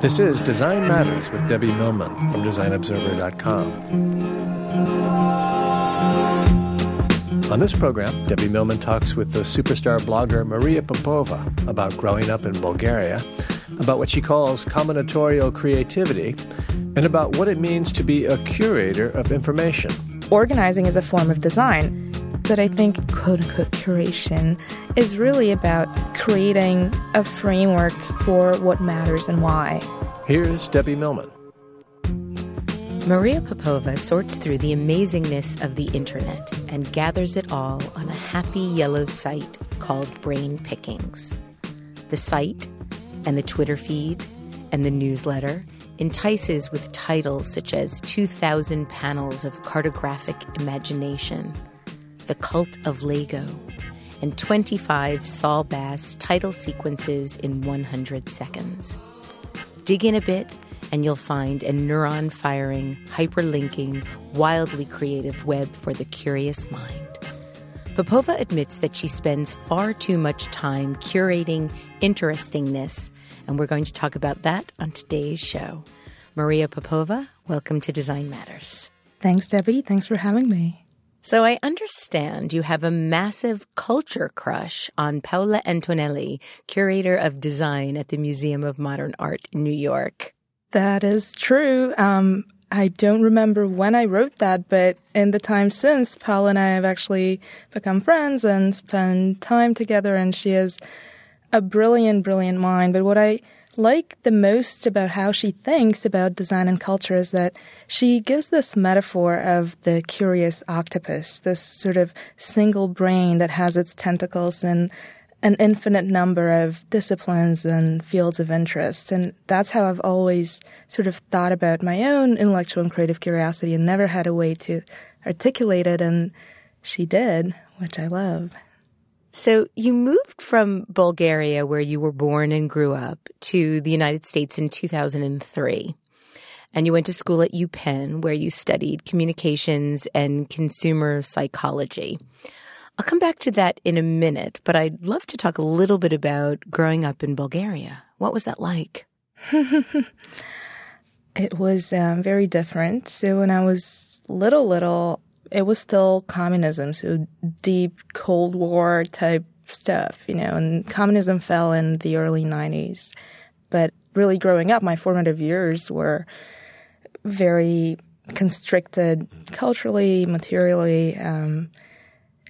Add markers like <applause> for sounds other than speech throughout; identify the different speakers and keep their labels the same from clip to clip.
Speaker 1: This is Design Matters with Debbie Millman from DesignObserver.com. On this program, Debbie Millman talks with the superstar blogger Maria Popova about growing up in Bulgaria, about what she calls combinatorial creativity, and about what it means to be a curator of information.
Speaker 2: Organizing is a form of design that I think, quote unquote, curation is really about creating a framework for what matters and why.
Speaker 1: Here's Debbie Millman.
Speaker 3: Maria Popova sorts through the amazingness of the internet and gathers it all on a happy yellow site called Brain Pickings. The site and the Twitter feed and the newsletter entices with titles such as 2,000 Panels of Cartographic Imagination the Cult of Lego, and 25 Saul Bass title sequences in 100 seconds. Dig in a bit, and you'll find a neuron firing, hyperlinking, wildly creative web for the curious mind. Popova admits that she spends far too much time curating interestingness, and we're going to talk about that on today's show. Maria Popova, welcome to Design Matters.
Speaker 2: Thanks, Debbie. Thanks for having me.
Speaker 3: So I understand you have a massive culture crush on Paola Antonelli, curator of design at the Museum of Modern Art in New York.
Speaker 2: That is true. Um, I don't remember when I wrote that, but in the time since, Paola and I have actually become friends and spent time together, and she is a brilliant, brilliant mind. But what I like the most about how she thinks about design and culture is that she gives this metaphor of the curious octopus, this sort of single brain that has its tentacles in an infinite number of disciplines and fields of interest. And that's how I've always sort of thought about my own intellectual and creative curiosity and never had a way to articulate it. And she did, which I love.
Speaker 3: So you moved from Bulgaria, where you were born and grew up, to the United States in 2003. And you went to school at UPenn, where you studied communications and consumer psychology. I'll come back to that in a minute, but I'd love to talk a little bit about growing up in Bulgaria. What was that like? <laughs>
Speaker 2: it was um, very different. So when I was little, little, it was still communism, so deep Cold War type stuff, you know, and communism fell in the early 90s. But really growing up, my formative years were very constricted culturally, materially. Um,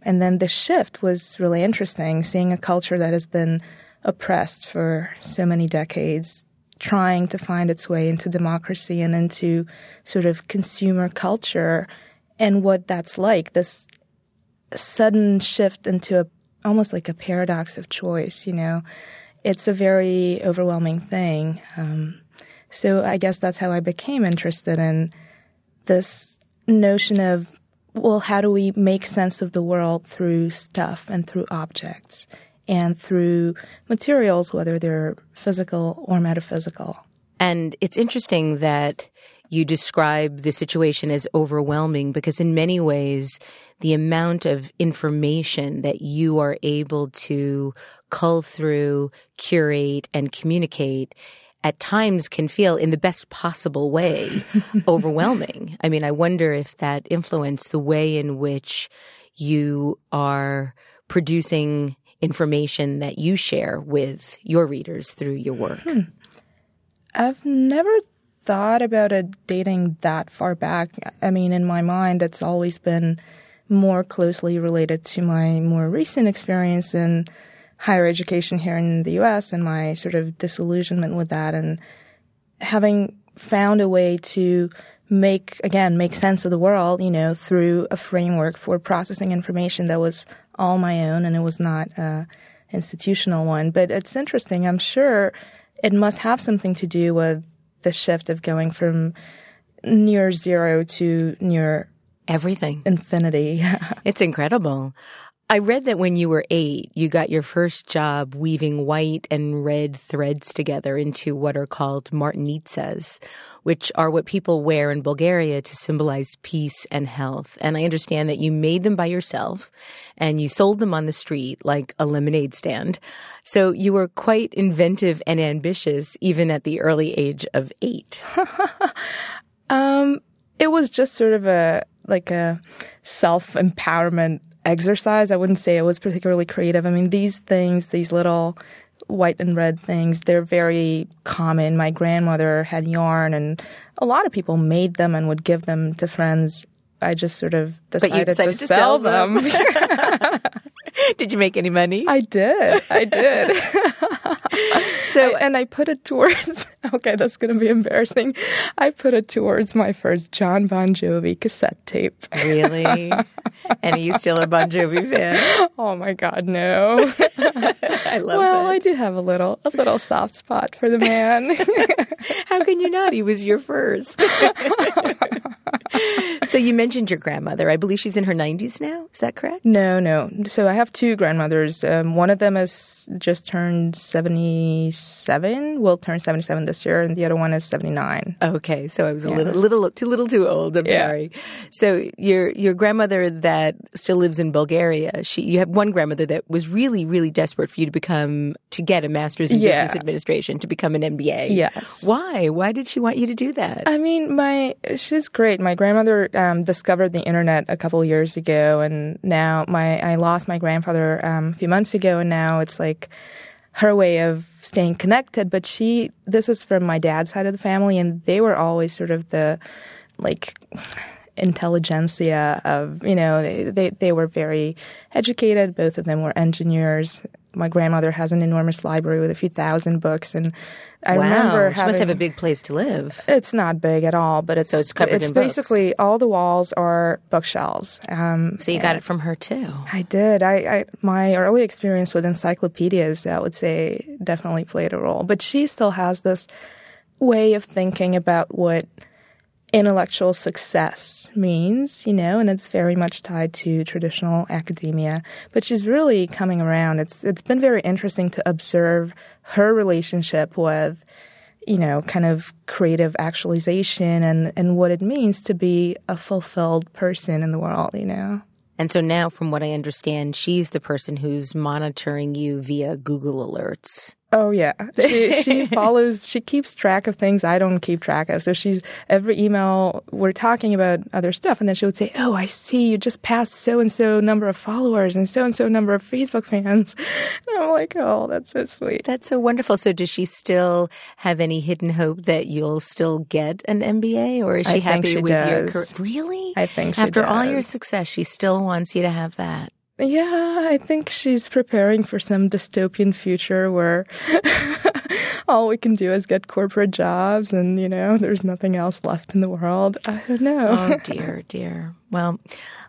Speaker 2: and then the shift was really interesting, seeing a culture that has been oppressed for so many decades, trying to find its way into democracy and into sort of consumer culture and what that's like this sudden shift into a almost like a paradox of choice you know? It's a very overwhelming thing um, so i guess that's how i became interested in this notion of well how do we make sense of the world through stuff and through objects and through materials whether they're physical or metaphysical?
Speaker 3: And it's interesting that you describe the situation as overwhelming because in many ways, the amount of information that you are able to cull through, curate, and communicate at times can feel in the best possible way <laughs> overwhelming. I mean, I wonder if that influenced the way in which you are producing information that you share with your readers through your work. Hmm.
Speaker 2: I've never thought about it dating that far back. I mean, in my mind, it's always been more closely related to my more recent experience in higher education here in the US and my sort of disillusionment with that and having found a way to make again make sense of the world you know through a framework for processing information that was all my own and it was not a institutional one but it's interesting i'm sure it must have something to do with the shift of going from near zero to near
Speaker 3: everything
Speaker 2: infinity. <laughs>
Speaker 3: it's incredible. I read that when you were eight, you got your first job weaving white and red threads together into what are called martenitsas, which are what people wear in Bulgaria to symbolize peace and health. And I understand that you made them by yourself and you sold them on the street like a lemonade stand. So you were quite inventive and ambitious even at the early age of eight. <laughs>
Speaker 2: um, it was just sort of a like a self empowerment exercise. I wouldn't say it was particularly creative. I mean, these things, these little white and red things, they're very common. My grandmother had yarn, and a lot of people made them and would give them to friends. I just sort of decided,
Speaker 3: decided
Speaker 2: to,
Speaker 3: to,
Speaker 2: sell,
Speaker 3: sell them.
Speaker 2: them. <laughs> <laughs>
Speaker 3: did you make any money?
Speaker 2: I did. I did. <laughs> <laughs> so, and I put it towards, <laughs> okay, that's going to be embarrassing. I put it towards my first Jon Bon Jovi cassette tape.
Speaker 3: Really? and are you still a Bon Jovi fan?
Speaker 2: Oh my God, no. <laughs>
Speaker 3: I love
Speaker 2: well,
Speaker 3: it.
Speaker 2: I do have a little, a little soft spot for the man.
Speaker 3: How can you not? He was your first. so you mentioned your grandmother. I believe she's in her 90s now. Is that correct?
Speaker 2: No, no. So I have two grandmothers. Um, one of them has just turned 77, will turn 77 this year, and the other one is 79.
Speaker 3: Okay, so I was a little, little, too little too old. I'm
Speaker 2: yeah.
Speaker 3: sorry. So your your grandmother that still lives in Bulgaria, she you have one grandmother that was really, really desperate for you to become to get a master's in
Speaker 2: yeah.
Speaker 3: business administration to become an MBA.
Speaker 2: Yes.
Speaker 3: Why? Why did she want you to do that?
Speaker 2: I mean, my she's great. My grandmother um, discovered the internet a couple years ago, and now my I lost my grandfather um, a few months ago, and now it's like her way of staying connected. But she, this is from my dad's side of the family, and they were always sort of the like intelligentsia of you know they, they, they were very educated both of them were engineers my grandmother has an enormous library with a few thousand books and I
Speaker 3: wow.
Speaker 2: remember
Speaker 3: she
Speaker 2: having,
Speaker 3: must have a big place to live.
Speaker 2: It's not big at all, but it's
Speaker 3: so it's covered
Speaker 2: it's
Speaker 3: in
Speaker 2: basically
Speaker 3: books.
Speaker 2: all the walls are bookshelves. Um,
Speaker 3: so you got it from her too.
Speaker 2: I did. I, I my early experience with encyclopedias, I would say, definitely played a role. But she still has this way of thinking about what intellectual success means, you know, and it's very much tied to traditional academia. But she's really coming around. It's it's been very interesting to observe her relationship with, you know, kind of creative actualization and, and what it means to be a fulfilled person in the world, you know.
Speaker 3: And so now, from what I understand, she's the person who's monitoring you via Google Alerts.
Speaker 2: Oh yeah, she she <laughs> follows. She keeps track of things I don't keep track of. So she's every email we're talking about other stuff, and then she would say, "Oh, I see you just passed so and so number of followers and so and so number of Facebook fans." <laughs> And I'm like, "Oh, that's so sweet.
Speaker 3: That's so wonderful." So does she still have any hidden hope that you'll still get an MBA, or is she happy
Speaker 2: she
Speaker 3: with
Speaker 2: does.
Speaker 3: your career? Really?
Speaker 2: I think she
Speaker 3: after
Speaker 2: does.
Speaker 3: all your success, she still wants you to have that.
Speaker 2: Yeah, I think she's preparing for some dystopian future where <laughs> all we can do is get corporate jobs and, you know, there's nothing else left in the world. I don't know.
Speaker 3: oh, dear, dear. Well,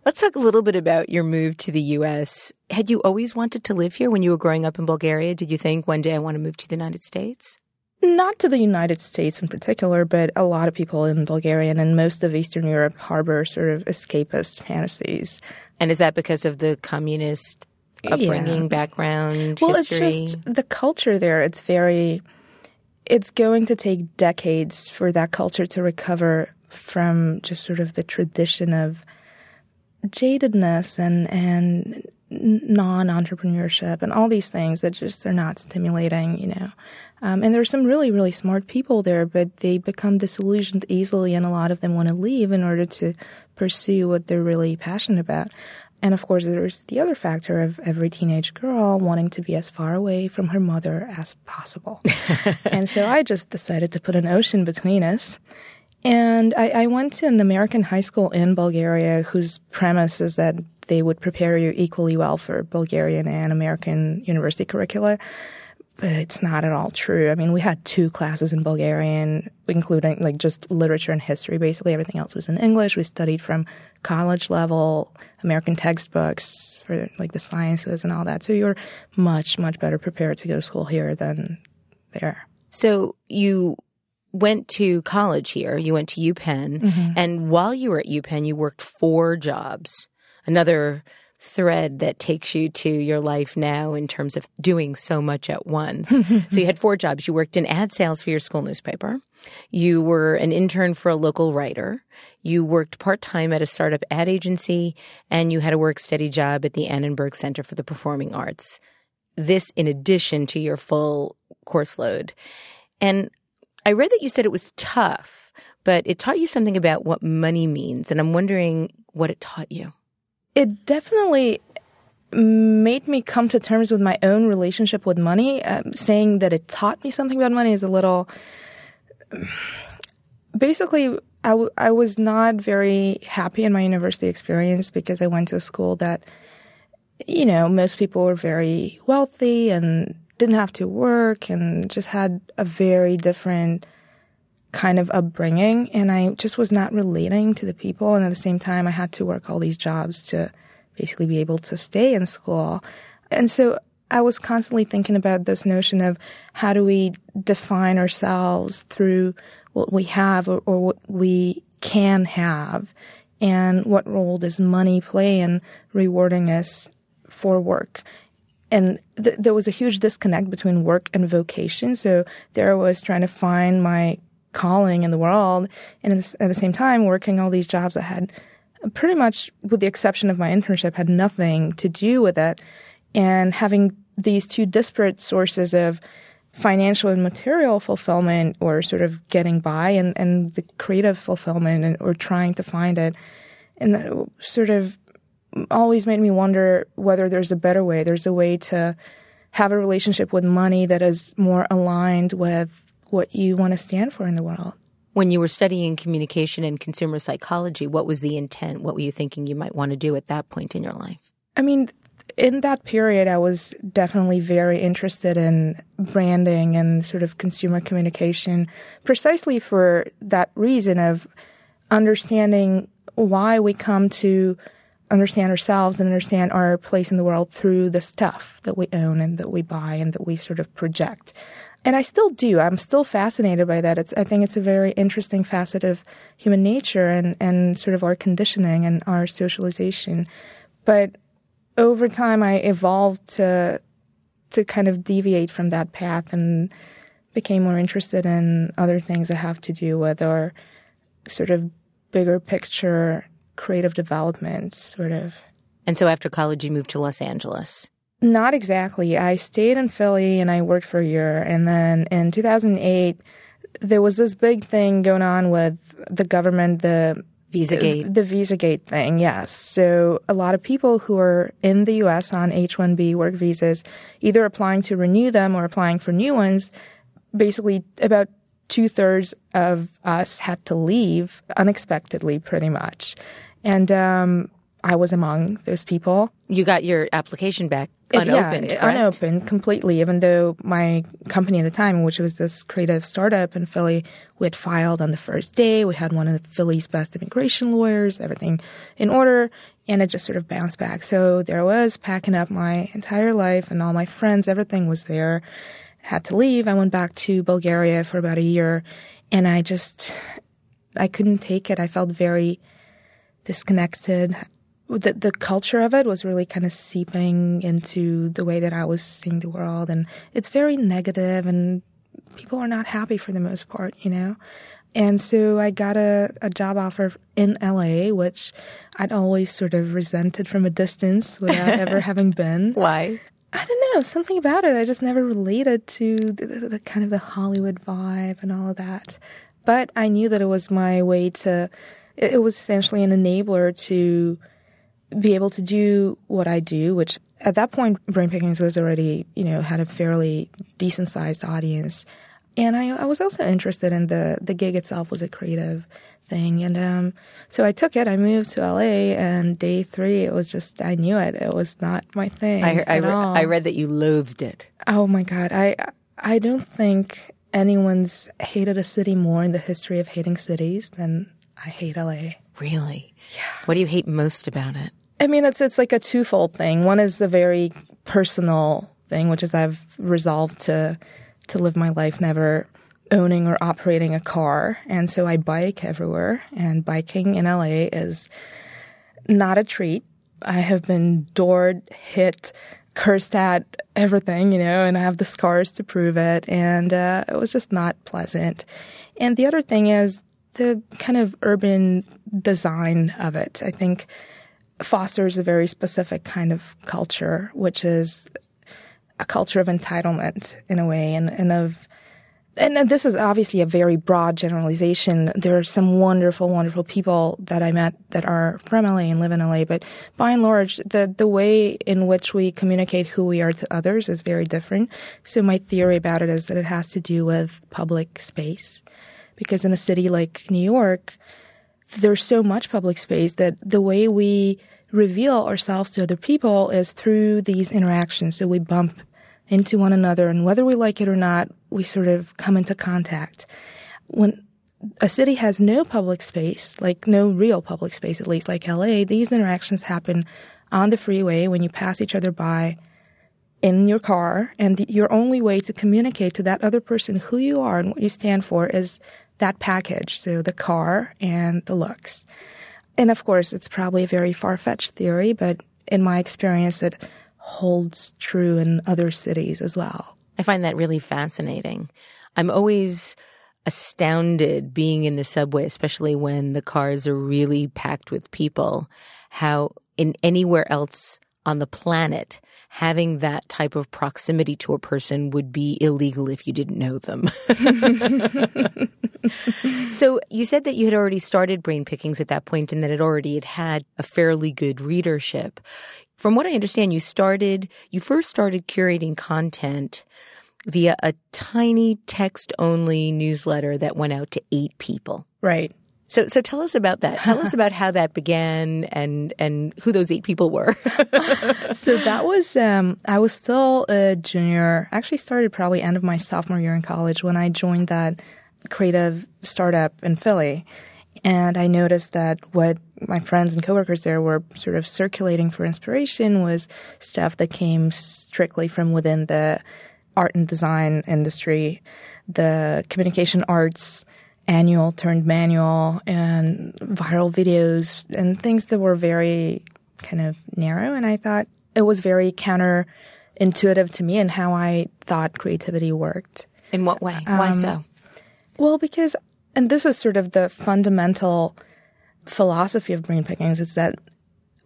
Speaker 3: let's talk a little bit about your move to the U.S. Had you always wanted to live here when you were growing up in Bulgaria? Did you think one day I want to move to the United States?
Speaker 2: Not to the United States in particular, but a lot of people in Bulgaria and in most of Eastern Europe harbor sort of escapist fantasies.
Speaker 3: And is that because of the communist upbringing,
Speaker 2: Yeah.
Speaker 3: background,
Speaker 2: Well,
Speaker 3: history?
Speaker 2: it's just the culture there. It's very, it's going to take decades for that culture to recover from just sort of the tradition of jadedness and and non entrepreneurship and all these things that just are not stimulating, you know. Um, and there's some really really smart people there, but they become disillusioned easily, and a lot of them want to leave in order to pursue what they're really passionate about. And of course, there's the other factor of every teenage girl wanting to be as far away from her mother as possible. <laughs> and so I just decided to put an ocean between us. And I, I went to an American high school in Bulgaria whose premise is that they would prepare you equally well for Bulgarian and American university curricula. But it's not at all true. I mean, we had two classes in Bulgarian, including like just literature and history. Basically, everything else was in English. We studied from college level American textbooks for like the sciences and all that. So you're much, much better prepared to go to school here than there.
Speaker 3: So you went to college here. You went to UPenn,
Speaker 2: Mm-hmm.
Speaker 3: and while you were at UPenn, you worked four jobs. Another thread that takes you to your life now in terms of doing so much at once. <laughs> so you had four jobs. You worked in ad sales for your school newspaper. You were an intern for a local writer. You worked part time at a startup ad agency and you had a work study job at the Annenberg Center for the Performing Arts. This in addition to your full course load. And I read that you said it was tough, but it taught you something about what money means. And I'm wondering what it taught you.
Speaker 2: It definitely made me come to terms with my own relationship with money. Um, saying that it taught me something about money is a little. Basically, I, w- I was not very happy in my university experience because I went to a school that, you know, most people were very wealthy and didn't have to work and just had a very different kind of upbringing. And I just was not relating to the people. And at the same time, I had to work all these jobs to basically be able to stay in school. And so I was constantly thinking about this notion of how do we define ourselves through what we have or, or what we can have and what role does money play in rewarding us for work and th- there was a huge disconnect between work and vocation. So there I was trying to find my calling in the world, and at the same time working all these jobs that had pretty much, with the exception of my internship, had nothing to do with it, and having these two disparate sources of financial and material fulfillment or sort of getting by and, and the creative fulfillment and, or trying to find it and sort of always made me wonder whether there's a better way. There's a way to have a relationship with money that is more aligned with what you want to stand for in the world.
Speaker 3: When you were studying communication and consumer psychology, what was the intent? What were you thinking you might want to do at that point in your life?
Speaker 2: I mean, in that period, I was definitely very interested in branding and sort of consumer communication, precisely for that reason of understanding why we come to understand ourselves and understand our place in the world through the stuff that we own and that we buy and that we sort of project. And I still do. I'm still fascinated by that. It's, I think it's a very interesting facet of human nature and, and sort of our conditioning and our socialization. But over time, I evolved to, to kind of deviate from that path and became more interested in other things that have to do with our sort of bigger picture creative development, sort of.
Speaker 3: And so after college, you moved to Los Angeles.
Speaker 2: Not exactly. I stayed in Philly and I worked for a year. And then in 2008, there was this big thing going on with the government, the
Speaker 3: Visagate.
Speaker 2: The, the Visagate thing, yes. So a lot of people who are in the US on H-1B work visas, either applying to renew them or applying for new ones, basically about two thirds of us had to leave unexpectedly, pretty much. And um, I was among those people.
Speaker 3: You got your application back unopened,
Speaker 2: yeah, unopened completely. Even though my company at the time, which was this creative startup in Philly, we had filed on the first day. We had one of Philly's best immigration lawyers, everything in order, and it just sort of bounced back. So there I was packing up my entire life and all my friends. Everything was there. Had to leave. I went back to Bulgaria for about a year, and I just I couldn't take it. I felt very disconnected. The, the culture of it was really kind of seeping into the way that I was seeing the world. And it's very negative and people are not happy for the most part, you know? And so I got a, a job offer in LA, which I'd always sort of resented from a distance without <laughs> ever having been.
Speaker 3: Why?
Speaker 2: I don't know, something about it. I just never related to the, the, the kind of the Hollywood vibe and all of that. But I knew that it was my way to it, it was essentially an enabler to be able to do what I do, which at that point, Brain Pickings was already, you know, had a fairly decent sized audience. And I, I was also interested in the, the gig itself was a creative thing. And, um, so I took it, I moved to LA and day three, it was just, I knew it. It was not my thing.
Speaker 3: I, I,
Speaker 2: re-
Speaker 3: I read that you loathed it.
Speaker 2: Oh my God. I, I don't think anyone's hated a city more in the history of hating cities than I hate LA.
Speaker 3: Really?
Speaker 2: Yeah.
Speaker 3: What do you hate most about it?
Speaker 2: I mean, it's it's like a twofold thing. One is the very personal thing, which is I've resolved to to live my life never owning or operating a car, and so I bike everywhere. And biking in LA is not a treat. I have been doored, hit, cursed at, everything, you know, and I have the scars to prove it. And uh, it was just not pleasant. And the other thing is the kind of urban design of it. I think fosters a very specific kind of culture, which is a culture of entitlement in a way and, and of and this is obviously a very broad generalization. There are some wonderful, wonderful people that I met that are from LA and live in LA, but by and large, the, the way in which we communicate who we are to others is very different. So my theory about it is that it has to do with public space. Because in a city like New York, there's so much public space that the way we reveal ourselves to other people is through these interactions. So we bump into one another, and whether we like it or not, we sort of come into contact. When a city has no public space, like no real public space, at least like LA, these interactions happen on the freeway when you pass each other by in your car, and the, your only way to communicate to that other person who you are and what you stand for is that package. So the car and the looks. And of course, it's probably a very far fetched theory, but in my experience, it holds true in other cities as well.
Speaker 3: I find that really fascinating. I'm always astounded being in the subway, especially when the cars are really packed with people, how in anywhere else on the planet, having that type of proximity to a person would be illegal if you didn't know them. <laughs> so you said that you had already started brain pickings at that point and that it already had had a fairly good readership. From what I understand, you started, you first started curating content via a tiny text only newsletter that went out to eight people.
Speaker 2: Right.
Speaker 3: So, so tell us about that. Tell us <laughs> about how that began and and who those eight people were. <laughs>
Speaker 2: so that was um, I was still a junior. Actually, started probably end of my sophomore year in college when I joined that creative startup in Philly, and I noticed that what my friends and coworkers there were sort of circulating for inspiration was stuff that came strictly from within the art and design industry, the communication arts annual turned manual and viral videos and things that were very kind of narrow. And I thought it was very counterintuitive to me and how I thought creativity worked.
Speaker 3: In what way? Why um, so?
Speaker 2: Well, because, and this is sort of the fundamental philosophy of brain pickings, is that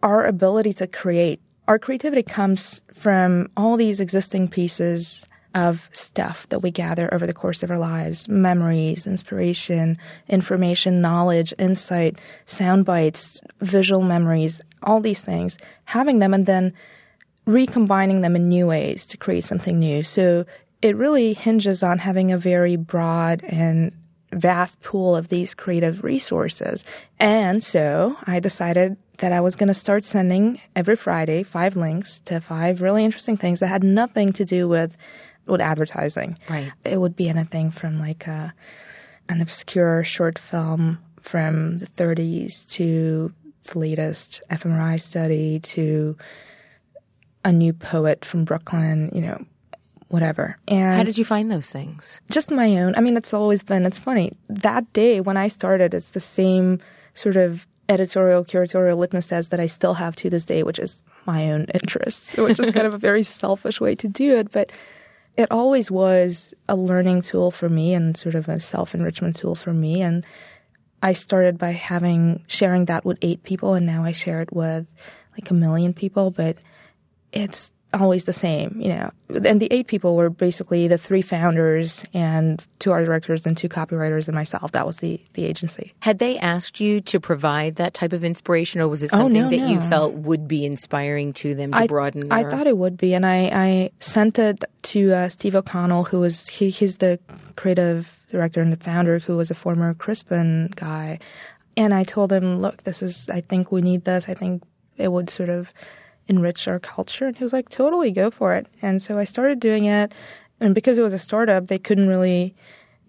Speaker 2: our ability to create, our creativity comes from all these existing pieces of stuff that we gather over the course of our lives memories, inspiration, information, knowledge, insight, sound bites, visual memories, all these things, having them and then recombining them in new ways to create something new. So it really hinges on having a very broad and vast pool of these creative resources. And so I decided that I was going to start sending every Friday five links to five really interesting things that had nothing to do with with advertising.
Speaker 3: Right.
Speaker 2: It would be anything from like a, uh, an obscure short film from the 30s to the latest fMRI study to a new poet from Brooklyn, you know, whatever.
Speaker 3: And how did you find those things?
Speaker 2: Just my own. I mean, it's always been, it's funny. That day when I started, it's the same sort of editorial, curatorial litmus test that I still have to this day, which is my own interests, <laughs> which is kind of a very selfish way to do it. But it always was a learning tool for me and sort of a self enrichment tool for me. And I started by having sharing that with eight people, and now I share it with like a million people. But it's always the same, you know. And the eight people were basically the three founders and two art directors and two copywriters and myself. That was the the agency.
Speaker 3: Had they asked you to provide that type of inspiration, or was it something
Speaker 2: oh, no,
Speaker 3: that
Speaker 2: no.
Speaker 3: you felt would be inspiring to them to
Speaker 2: I,
Speaker 3: broaden?
Speaker 2: Their... I thought it would be, and I I sent it to uh, Steve O'Connell, who was he, he's the creative director and the founder, who was a former Crispin guy. And I told him, look, this is, I think we need this. I think it would sort of enrich our culture? And he was like, totally go for it. And so I started doing it. And because it was a startup, they couldn't really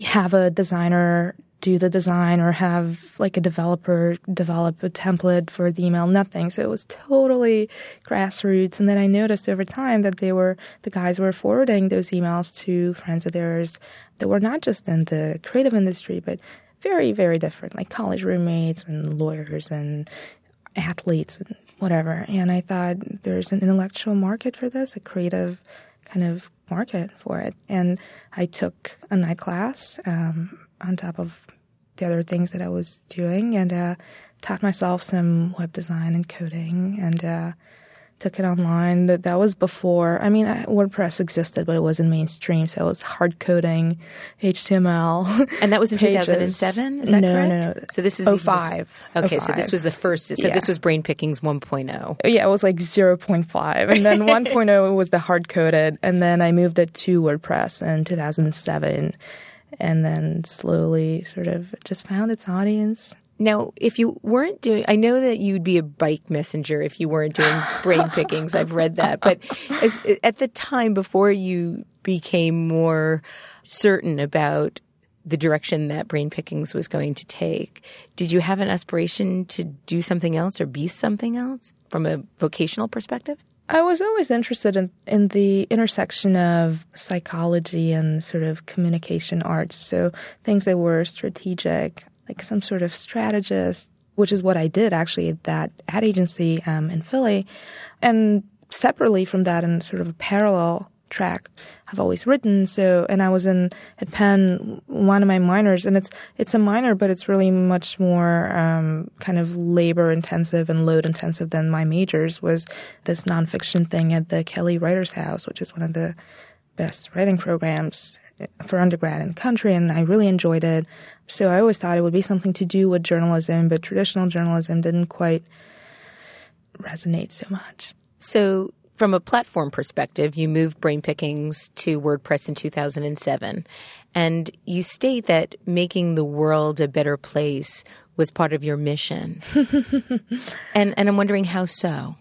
Speaker 2: have a designer do the design or have like a developer develop a template for the email, nothing. So it was totally grassroots. And then I noticed over time that they were, the guys were forwarding those emails to friends of theirs that were not just in the creative industry, but very, very different, like college roommates and lawyers and athletes and whatever. And I thought there's an intellectual market for this, a creative kind of market for it. And I took a night class um, on top of the other things that I was doing and uh, taught myself some web design and coding and uh, took it online. That was before, I mean, WordPress existed, but it wasn't mainstream. So it was hard coding HTML.
Speaker 3: And that was in <laughs> 2007? Is that
Speaker 2: no,
Speaker 3: correct?
Speaker 2: No, no,
Speaker 3: So this is
Speaker 2: 05.
Speaker 3: Okay,
Speaker 2: 05.
Speaker 3: so this oh was the first. So
Speaker 2: Yeah.
Speaker 3: this was Brain Pickings 1.0.
Speaker 2: Yeah, it was like 0.5. And then <laughs> 1.0 was the hard coded. And then I moved it to WordPress in 2007. And then slowly sort of just found its audience.
Speaker 3: Now, if you weren't doing, I know that you'd be a bike messenger if you weren't doing brain <laughs> pickings. I've read that, but as, at the time before you became more certain about the direction that brain pickings was going to take, did you have an aspiration to do something else or be something else from a vocational perspective?
Speaker 2: I was always interested in, in the intersection of psychology and sort of communication arts. So things that were strategic, like some sort of strategist, which is what I did actually at that ad agency um, in Philly. And separately from that, and sort of a parallel track, I've always written. So, and I was in at Penn, one of my minors, and it's it's a minor, but it's really much more um, kind of labor intensive and load intensive than my majors. Was this nonfiction thing at the Kelly Writers House, which is one of the best writing programs for undergrad in the country, and I really enjoyed it. So I always thought it would be something to do with journalism, but traditional journalism didn't quite resonate so much.
Speaker 3: So, from a platform perspective, you moved Brain Pickings to WordPress in 2007. And you state that making the world a better place was part of your mission. <laughs> and, and I'm wondering how so?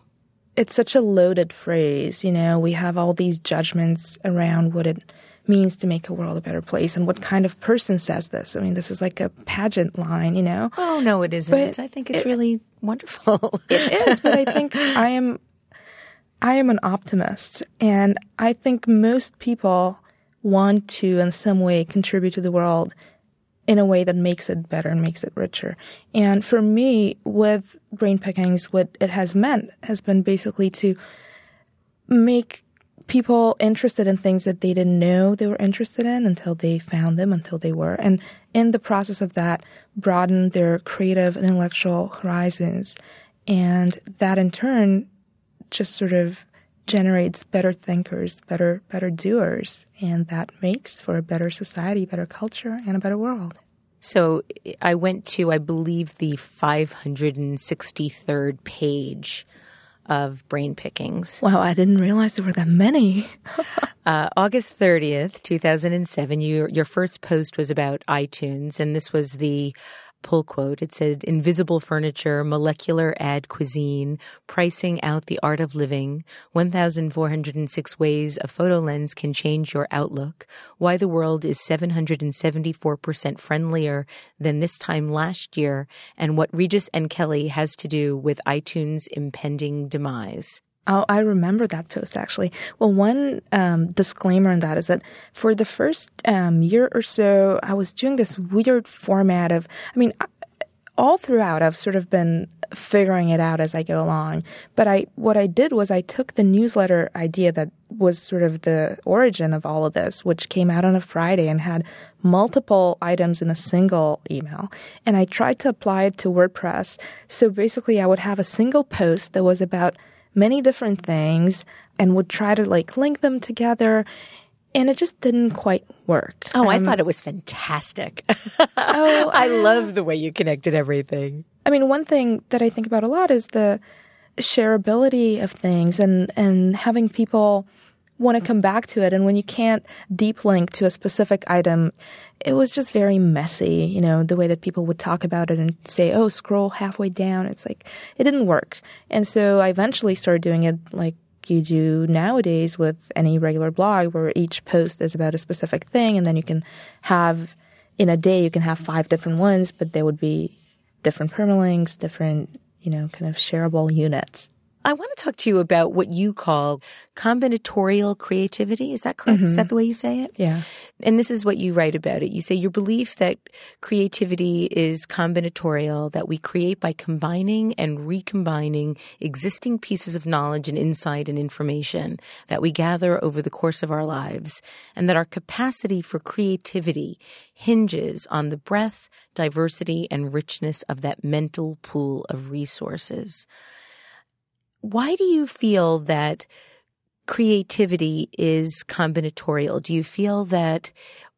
Speaker 2: It's such a loaded phrase. You know, we have all these judgments around what it means to make a world a better place and what kind of person says this. I mean, this is like a pageant line, you know?
Speaker 3: Oh, no, it isn't.
Speaker 2: But
Speaker 3: I think it's
Speaker 2: it-
Speaker 3: really wonderful. <laughs>
Speaker 2: It is, but I think I am I am an optimist and I think most people want to in some way contribute to the world in a way that makes it better and makes it richer. And for me, with brain pickings, what it has meant has been basically to make people interested in things that they didn't know they were interested in until they found them, until they were. And in the process of that, broaden their creative and intellectual horizons. And that in turn just sort of generates better thinkers, better better doers, and that makes for a better society, better culture, and a better world.
Speaker 3: So I went to, I believe, the 563rd page of Brain Pickings.
Speaker 2: Wow, I didn't realize there were that many. <laughs>
Speaker 3: Uh, August 30th, 2007, you, your first post was about iTunes, and this was the pull quote. It said, Invisible furniture, molecular ad cuisine, pricing out the art of living, 1,406 ways a photo lens can change your outlook, why the world is 774% friendlier than this time last year, and what Regis and Kelly has to do with iTunes' impending demise.
Speaker 2: Oh, I remember that post actually. Well, one um, disclaimer on that is that for the first um, year or so, I was doing this weird format of, I mean, all throughout, I've sort of been figuring it out as I go along. But I, what I did was I took the newsletter idea that was sort of the origin of all of this, which came out on a Friday and had multiple items in a single email. And I tried to apply it to WordPress. So basically, I would have a single post that was about many different things and would try to like link them together. And it just didn't quite work.
Speaker 3: Oh, I um, thought it was fantastic.
Speaker 2: Oh, <laughs>
Speaker 3: I uh, love the way you connected everything.
Speaker 2: I mean, one thing that I think about a lot is the shareability of things and, and having people want to come back to it. And when you can't deep link to a specific item, it was just very messy, you know, the way that people would talk about it and say, oh, scroll halfway down. It's like, it didn't work. And so I eventually started doing it like you do nowadays with any regular blog where each post is about a specific thing. And then you can have, in a day, you can have five different ones, but they would be different permalinks, different, you know, kind of shareable units.
Speaker 3: I want to talk to you about what you call combinatorial creativity. Is that correct? Mm-hmm. Is that the way you say it?
Speaker 2: Yeah.
Speaker 3: And this is what you write about it. You say your belief that creativity is combinatorial, that we create by combining and recombining existing pieces of knowledge and insight and information that we gather over the course of our lives, and that our capacity for creativity hinges on the breadth, diversity, and richness of that mental pool of resources. Why do you feel that creativity is combinatorial? Do you feel that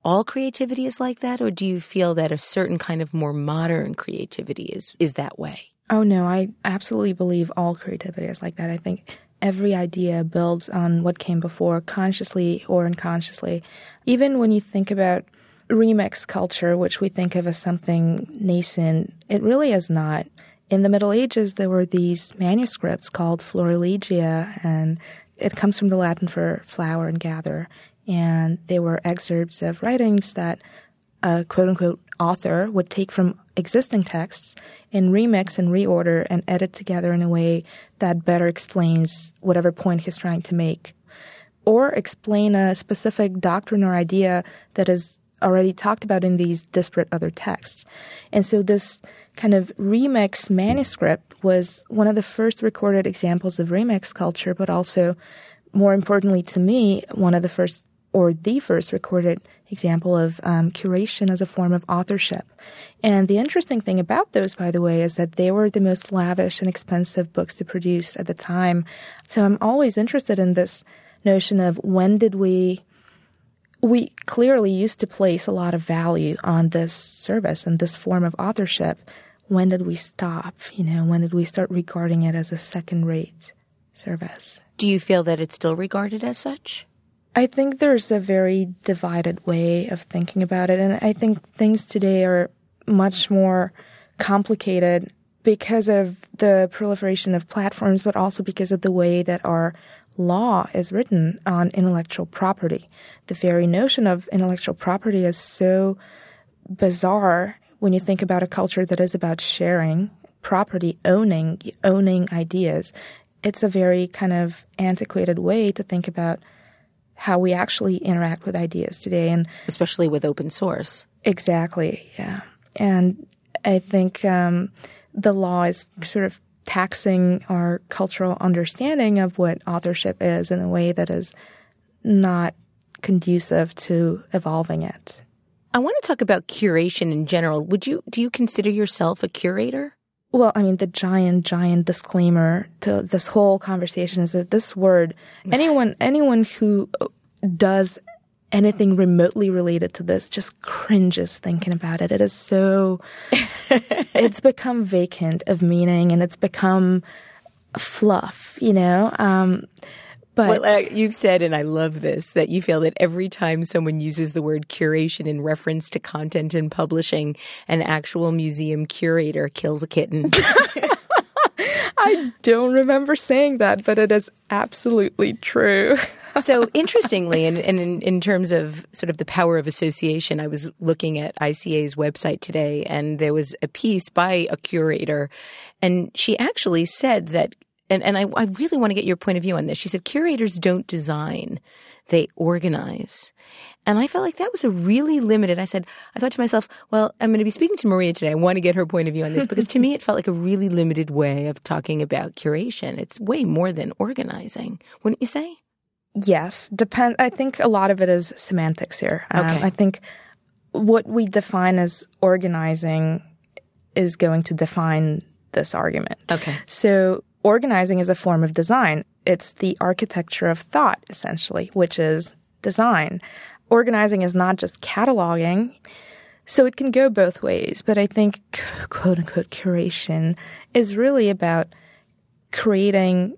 Speaker 3: all creativity is like that, or do you feel that a certain kind of more modern creativity is, is that way?
Speaker 2: Oh, no, I absolutely believe all creativity is like that. I think every idea builds on what came before, consciously or unconsciously. Even when you think about remix culture, which we think of as something nascent, it really is not in the Middle Ages, there were these manuscripts called Florilegia, and it comes from the Latin for flower and gather. And they were excerpts of writings that a quote unquote author would take from existing texts and remix and reorder and edit together in a way that better explains whatever point he's trying to make. Or explain a specific doctrine or idea that is already talked about in these disparate other texts. And so this kind of remix manuscript was one of the first recorded examples of remix culture, but also, more importantly to me, one of the first or the first recorded example of um, curation as a form of authorship. And the interesting thing about those, by the way, is that they were the most lavish and expensive books to produce at the time. So I'm always interested in this notion of when did we we clearly used to place a lot of value on this service and this form of authorship when did we stop? You know, when did we start regarding it as a second rate service?
Speaker 3: Do you feel that it's still regarded as such?
Speaker 2: I think there's a very divided way of thinking about it. And I think things today are much more complicated because of the proliferation of platforms, but also because of the way that our law is written on intellectual property. The very notion of intellectual property is so bizarre when you think about a culture that is about sharing, property, owning, owning ideas, it's a very kind of antiquated way to think about how we actually interact with ideas today and
Speaker 3: especially with open source.
Speaker 2: Exactly yeah. And i think um, the law is sort of taxing our cultural understanding of what authorship is in a way that is not conducive to evolving it
Speaker 3: I want to talk about curation in general. Would you do you consider yourself a curator?
Speaker 2: Well, I mean, the giant, giant disclaimer to this whole conversation is that this word, anyone, anyone who does anything remotely related to this just cringes thinking about it. It is so, <laughs> it's become vacant of meaning and it's become fluff, you know? Um, but
Speaker 3: well, uh, you've said, and I love this, that you feel that every time someone uses the word curation in reference to content and publishing, an actual museum curator kills a kitten. <laughs> <laughs>
Speaker 2: I don't remember saying that, but it is absolutely true.
Speaker 3: So interestingly, and, and in, in, terms of sort of the power of association, I was looking at ICA's website today, and there was a piece by a curator, and she actually said that and, and I, I really want to get your point of view on this. She said curators don't design, they organize. And I felt like that was a really limited. I said, I thought to myself, well, I'm going to be speaking to Maria today. I want to get her point of view on this because to me, it felt like a really limited way of talking about curation. It's way more than organizing, wouldn't you say?
Speaker 2: Yes, depend. I think a lot of it is semantics here. Um, okay. I think what we define as organizing is going to define this argument.
Speaker 3: Okay.
Speaker 2: So organizing is a form of design. It's the architecture of thought, essentially, which is design. Organizing is not just cataloging. So it can go both ways, but I think quote unquote curation is really about creating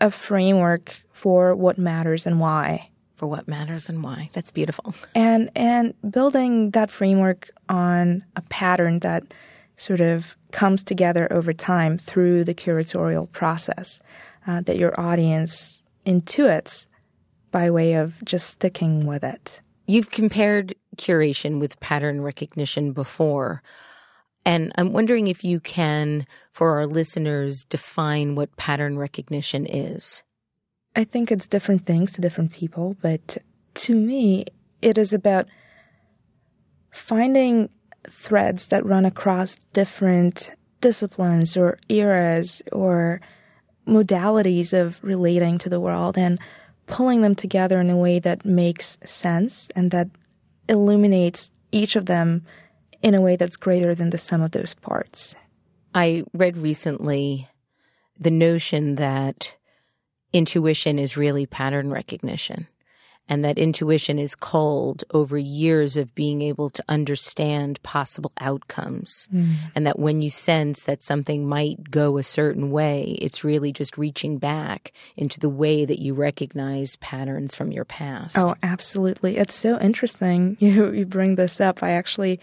Speaker 2: a framework for what matters and why.
Speaker 3: For what matters and why. That's beautiful. <laughs>
Speaker 2: And and building that framework on a pattern that sort of comes together over time through the curatorial process uh, that your audience intuits by way of just sticking with it.
Speaker 3: You've compared curation with pattern recognition before. And I'm wondering if you can, for our listeners, define what pattern recognition is.
Speaker 2: I think it's different things to different people, but to me, it is about finding threads that run across different disciplines or eras or modalities of relating to the world and pulling them together in a way that makes sense and that illuminates each of them in a way that's greater than the sum of those parts.
Speaker 3: I read recently the notion that intuition is really pattern recognition and that intuition is culled over years of being able to understand possible outcomes. Mm. And that when you sense that something might go a certain way, it's really just reaching back into the way that you recognize patterns from your past.
Speaker 2: Oh, absolutely. It's so interesting <laughs> you, you bring this up. I actually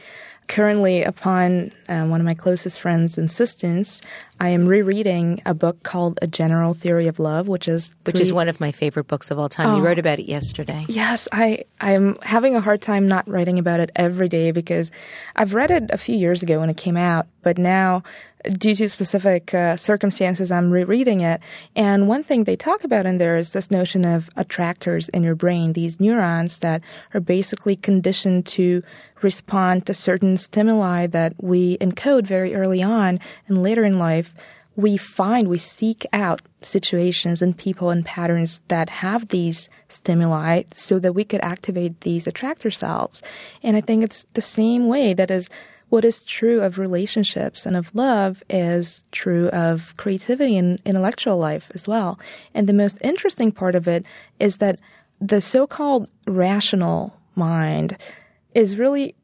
Speaker 2: currently, upon um, one of my closest friends' insistence, I am rereading a book called A General Theory of Love, which is
Speaker 3: which is one of my favorite books of all time. Oh, you wrote about it yesterday.
Speaker 2: Yes, I I'm having a hard time not writing about it every day because I've read it a few years ago when it came out, but now due to specific uh, circumstances, I'm rereading it. And one thing they talk about in there is this notion of attractors in your brain, these neurons that are basically conditioned to respond to certain stimuli that we encode very early on and later in life. We find, we seek out situations and people and patterns that have these stimuli so that we could activate these attractor cells. And I think it's the same way that is what is true of relationships and of love is true of creativity and intellectual life as well. And the most interesting part of it is that the so-called rational mind is really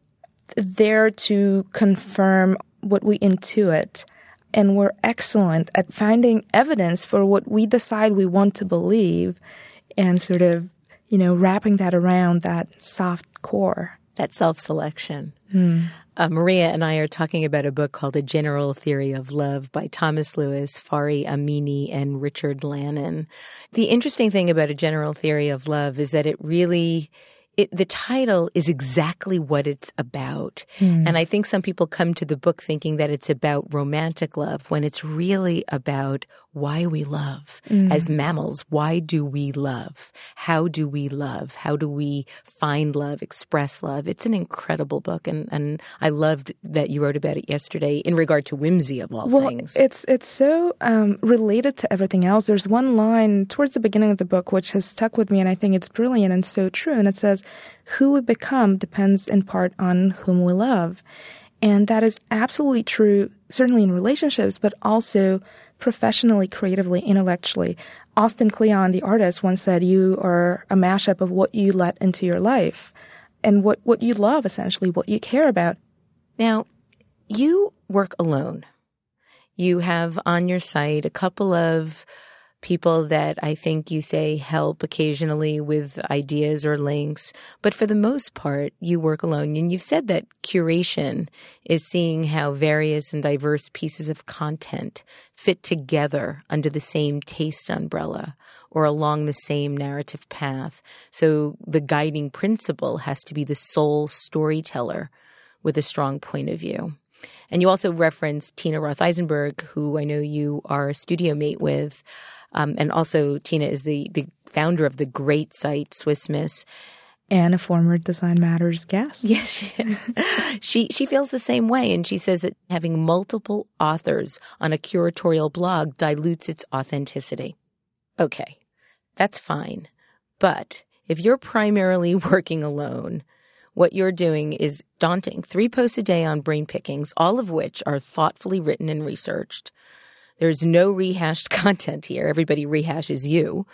Speaker 2: there to confirm what we intuit. And we're excellent at finding evidence for what we decide we want to believe and sort of, you know, wrapping that around that soft core.
Speaker 3: That self selection. Mm. Uh, Maria and I are talking about a book called A General Theory of Love by Thomas Lewis, Fari Amini, and Richard Lannon. The interesting thing about A General Theory of Love is that it really it, the title is exactly what it's about. Mm. And I think some people come to the book thinking that it's about romantic love when it's really about why we love. Mm. As mammals, why do we love? How do we love? How do we find love, express love? It's an incredible book and, and I loved that you wrote about it yesterday in regard to whimsy of all
Speaker 2: well,
Speaker 3: things.
Speaker 2: It's it's so um, related to everything else. There's one line towards the beginning of the book which has stuck with me and I think it's brilliant and so true. And it says, Who we become depends in part on whom we love. And that is absolutely true, certainly in relationships, but also professionally, creatively, intellectually. Austin Kleon, the artist, once said, You are a mashup of what you let into your life and what, what you love, essentially, what you care about.
Speaker 3: Now, you work alone. You have on your site a couple of people that I think you say help occasionally with ideas or links. But for the most part, you work alone. And you've said that curation is seeing how various and diverse pieces of content fit together under the same taste umbrella or along the same narrative path. So the guiding principle has to be the sole storyteller with a strong point of view. And you also referenced Tina Roth Eisenberg, who I know you are a studio mate with. Um, and also, Tina is the, the founder of the great site Swiss Miss.
Speaker 2: And a former Design Matters guest. <laughs>
Speaker 3: Yes, she is. she she feels the same way, and she says that having multiple authors on a curatorial blog dilutes its authenticity. Okay, that's fine, but if you're primarily <laughs> working alone, what you're doing is daunting. Three posts a day on brain pickings, all of which are thoughtfully written and researched. There's no rehashed <laughs> content here. Everybody rehashes you.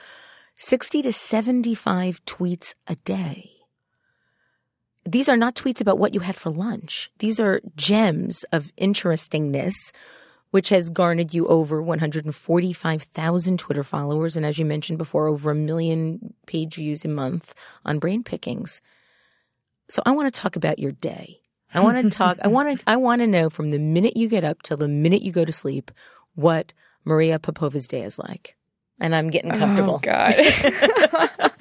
Speaker 3: 60 to 75 tweets a day. These are not tweets about what you had for lunch. These are gems of interestingness, which has garnered you over 145,000 Twitter followers. And as you mentioned before, over a million page views a month on brain pickings. So I want to talk about your day. I want to <laughs> talk, I want to, I want to know from the minute you get up till the minute you go to sleep, what Maria Popova's day is like. And I'm getting comfortable.
Speaker 2: Oh, God. <laughs>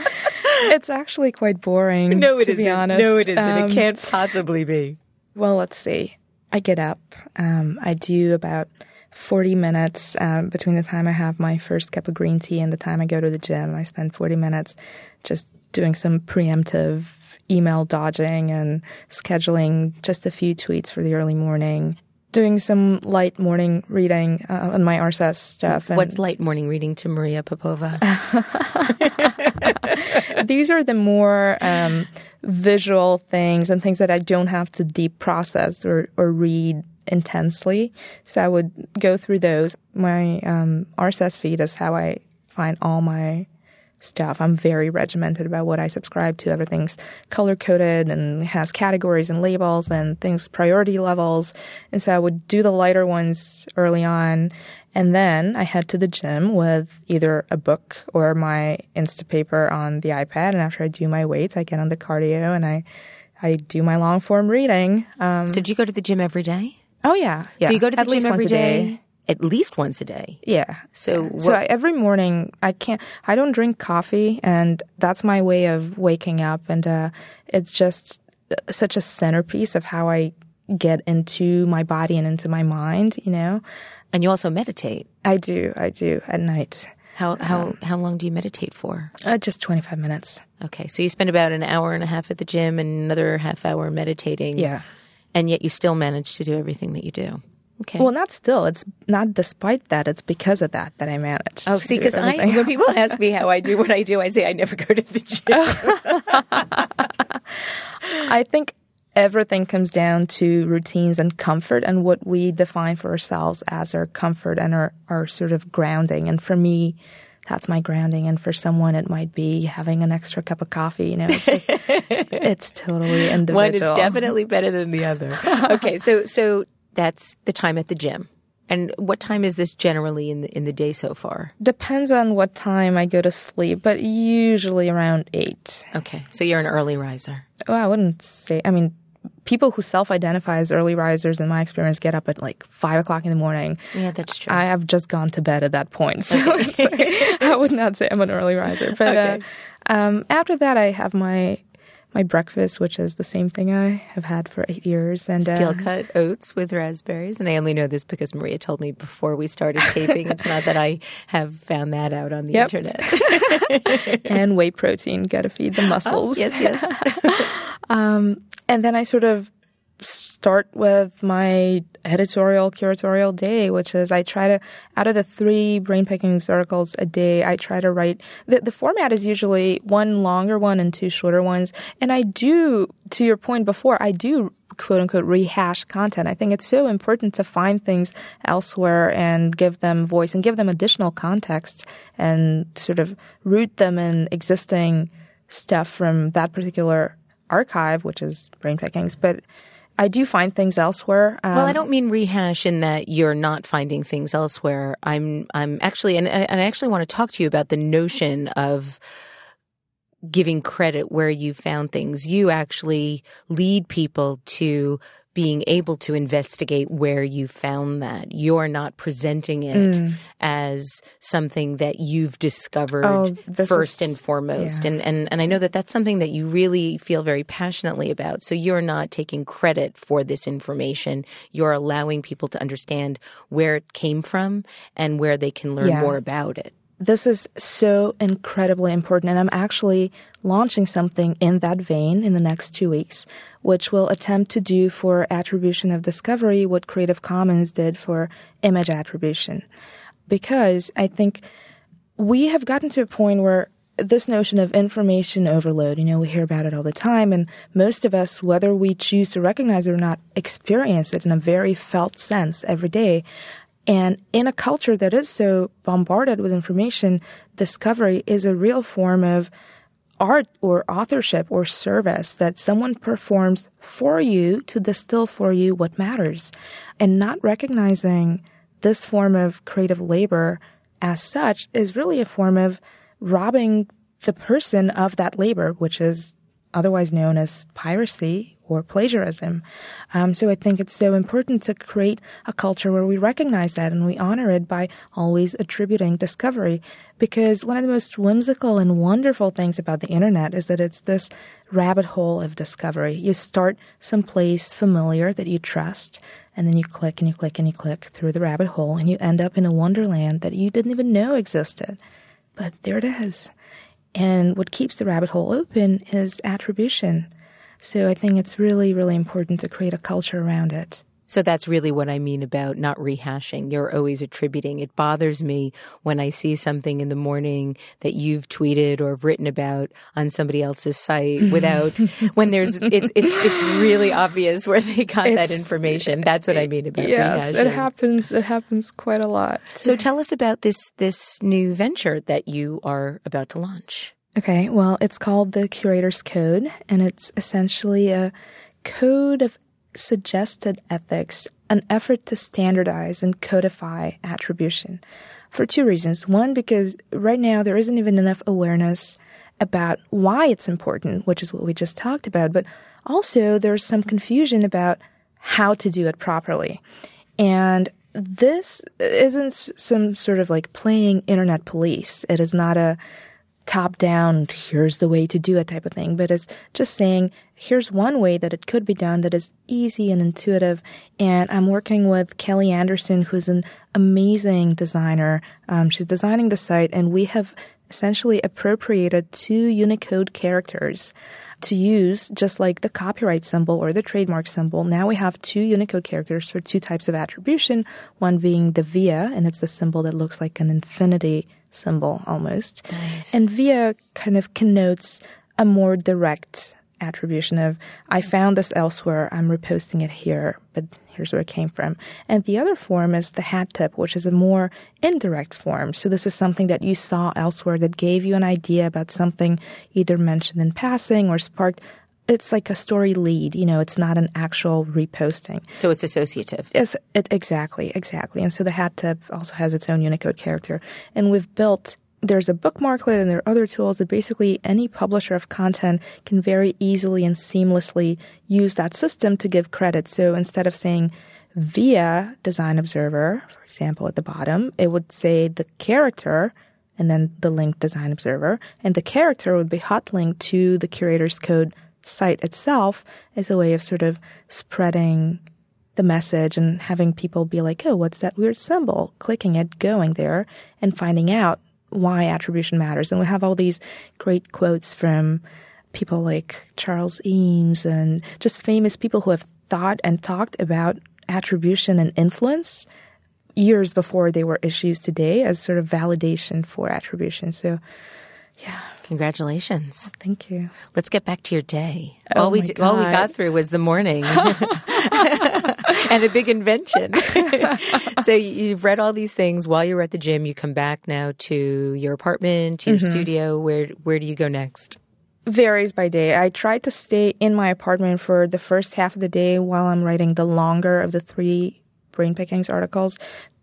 Speaker 2: it's actually quite boring.
Speaker 3: No, it
Speaker 2: to
Speaker 3: isn't.
Speaker 2: Be honest.
Speaker 3: No, it isn't. Um, it can't possibly be.
Speaker 2: Well, let's see. I get up. Um, I do about 40 minutes um, between the time I have my first cup of green tea and the time I go to the gym. I spend 40 minutes just doing some preemptive email dodging and scheduling just a few tweets for the early morning. Doing some light morning reading uh, on my RSS stuff.
Speaker 3: And What's light morning reading to Maria Popova? <laughs> <laughs>
Speaker 2: These are the more um, visual things and things that I don't have to deep process or, or read intensely. So I would go through those. My um, RSS feed is how I find all my stuff. I'm very regimented about what I subscribe to. Everything's color coded and has categories and labels and things priority levels. And so I would do the lighter ones early on. And then I head to the gym with either a book or my Instapaper on the iPad. And after I do my weights, I get on the cardio and I, I do my long form reading.
Speaker 3: Um, so do you go to the gym every day?
Speaker 2: Oh yeah, yeah.
Speaker 3: So you go to the
Speaker 2: At
Speaker 3: gym every day?
Speaker 2: day?
Speaker 3: At least once a day.
Speaker 2: Yeah.
Speaker 3: So
Speaker 2: so I, every morning I can't. I don't drink coffee, and that's my way of waking up. And uh, it's just such a centerpiece of how I get into my body and into my mind. You know.
Speaker 3: And you also meditate.
Speaker 2: I do. I do at night.
Speaker 3: How how um, how long do you meditate for?
Speaker 2: Uh, just twenty five minutes.
Speaker 3: Okay, so you spend about an hour and a half at the gym and another half hour meditating.
Speaker 2: Yeah
Speaker 3: and yet you still manage to do everything that you do. Okay.
Speaker 2: Well, not still. It's not despite that. It's because of that that I manage.
Speaker 3: Oh, see, because I when people ask me how I do what I do, I say I never go to the
Speaker 2: gym. <laughs> I think everything comes down to routines and comfort and what we define for ourselves as our comfort and our, our sort of grounding. And for me, that's my grounding. And for someone, it might be having an extra cup of coffee. You know, it's just, <laughs> it's totally individual.
Speaker 3: One is definitely better than the other. <laughs> okay. So, so that's the time at the gym. And what time is this generally in the, in the day so far?
Speaker 2: Depends on what time I go to sleep, but usually around eight.
Speaker 3: Okay. So you're an early riser.
Speaker 2: Well, I wouldn't say, I mean, people who self-identify as early risers, in my experience, get up at like five o'clock in the morning.
Speaker 3: Yeah, that's true.
Speaker 2: I have just gone to bed at that point, so okay. like, <laughs> I would not say I'm an early riser. But okay. uh, um, after that, I have my my breakfast, which is the same thing I have had for eight years, and
Speaker 3: steel uh, cut oats with raspberries. And I only know this because Maria told me before we started <laughs> taping. it's not that I have found that out on the
Speaker 2: yep.
Speaker 3: internet. <laughs>
Speaker 2: and whey protein, got to feed the muscles.
Speaker 3: Oh, yes, yes. <laughs>
Speaker 2: um, and then I sort of start with my editorial curatorial day, which is I try to, out of the three brain pickings articles a day, I try to write, the, the format is usually one longer one and two shorter ones. And I do, to your point before, I do quote unquote rehash content. I think it's so important to find things elsewhere and give them voice and give them additional context and sort of root them in existing stuff from that particular archive, which is brain pickings. But I do find things elsewhere.
Speaker 3: Um, well, I don't mean rehash in that you're not finding things elsewhere. I'm I'm actually and, and I actually want to talk to you about the notion of giving credit where you found things. You actually lead people to being able to investigate where you found that. You're not presenting it mm. as something that you've discovered oh, first is, and foremost. Yeah. And, and, and I know that that's something that you really feel very passionately about. So you're not taking credit for this information. You're allowing people to understand where it came from and where they can learn yeah. more about it
Speaker 2: this is so incredibly important. And I'm actually launching something in that vein in the next two weeks, which will attempt to do for attribution of discovery what Creative Commons did for image attribution. Because I think we have gotten to a point where this notion of information overload, you know, we hear about it all the time, and most of us, whether we choose to recognize it or not, experience it in a very felt sense every day. And in a culture that is so bombarded with information, discovery is a real form of art or authorship or service that someone performs for you to distill for you what matters. And not recognizing this form of creative labor as such is really a form of robbing the person of that labor, which is otherwise known as piracy or plagiarism. Um, so I think it's so important to create a culture where we recognize that and we honor it by always attributing discovery. Because one of the most whimsical and wonderful things about the internet is that it's this rabbit hole of discovery. You start someplace familiar that you trust, And then you click and you click and you click through the rabbit hole and you end up in a wonderland that you didn't even know existed. But there it is. And what keeps the rabbit hole open is attribution. So I think it's really, really important to create a culture around it.
Speaker 3: So that's really what I mean about not rehashing. You're always attributing. It bothers me when I see something in the morning that you've tweeted or written about on somebody else's site mm-hmm. without when there's it's it's it's really <laughs> obvious where they got it's, that information. That's what I mean about
Speaker 2: yes,
Speaker 3: rehashing.
Speaker 2: it happens. It happens quite a lot.
Speaker 3: So tell us about this this new venture that you are about to launch.
Speaker 2: Okay, well, it's called the Curator's Code, and it's essentially a code of suggested ethics an effort to standardize and codify attribution for two reasons. One, because right now there isn't even enough awareness about why it's important, which is what we just talked about, but also there's some confusion about how to do it properly. And this isn't some sort of like playing internet police. It is not a top down, here's the way to do it type of thing, but it's just saying, here's one way that it could be done that is easy and intuitive. And I'm working with Kelli Anderson, who's an amazing designer. Um, she's designing the site, and we have essentially appropriated two Unicode characters to use just like the copyright symbol or the trademark symbol. Now we have two Unicode characters for two types of attribution, one being the via, and it's the symbol that looks like an infinity symbol almost.
Speaker 3: Nice.
Speaker 2: And via kind of connotes a more direct attribution of I found this elsewhere, I'm reposting it here, but here's where it came from. And the other form is the hat tip, which is a more indirect form. So this is something that you saw elsewhere that gave you an idea about something either mentioned in passing or sparked it's like a story lead. You know, it's not an actual reposting.
Speaker 3: So it's associative.
Speaker 2: Yes, it, exactly, exactly. And so the hat tip also has its own Unicode character. And we've built there's a bookmarklet and there are other tools that basically any publisher of content can very easily and seamlessly use that system to give credit. So instead of saying via Design Observer, for example, at the bottom, it would say the character and then the link Design Observer, and the character would be hot linked to the curator's code site itself is a way of sort of spreading the message and having people be like, oh, what's that weird symbol? Clicking it, going there, and finding out why attribution matters. And we have all these great quotes from people like Charles Eames and just famous people who have thought and talked about attribution and influence years before they were issues today as sort of validation for attribution. So, yeah.
Speaker 3: Congratulations.
Speaker 2: Thank you.
Speaker 3: Let's get back to your day.
Speaker 2: Oh
Speaker 3: all we
Speaker 2: d-
Speaker 3: all we got through was the morning. <laughs> and a big invention. <laughs> so you've read all these things while you were at the gym. You come back now to your apartment, to your mm-hmm. studio. Where where do you go next?
Speaker 2: Varies by day. I try to stay in my apartment for the first half of the day while I'm writing the longer of the three brain pickings articles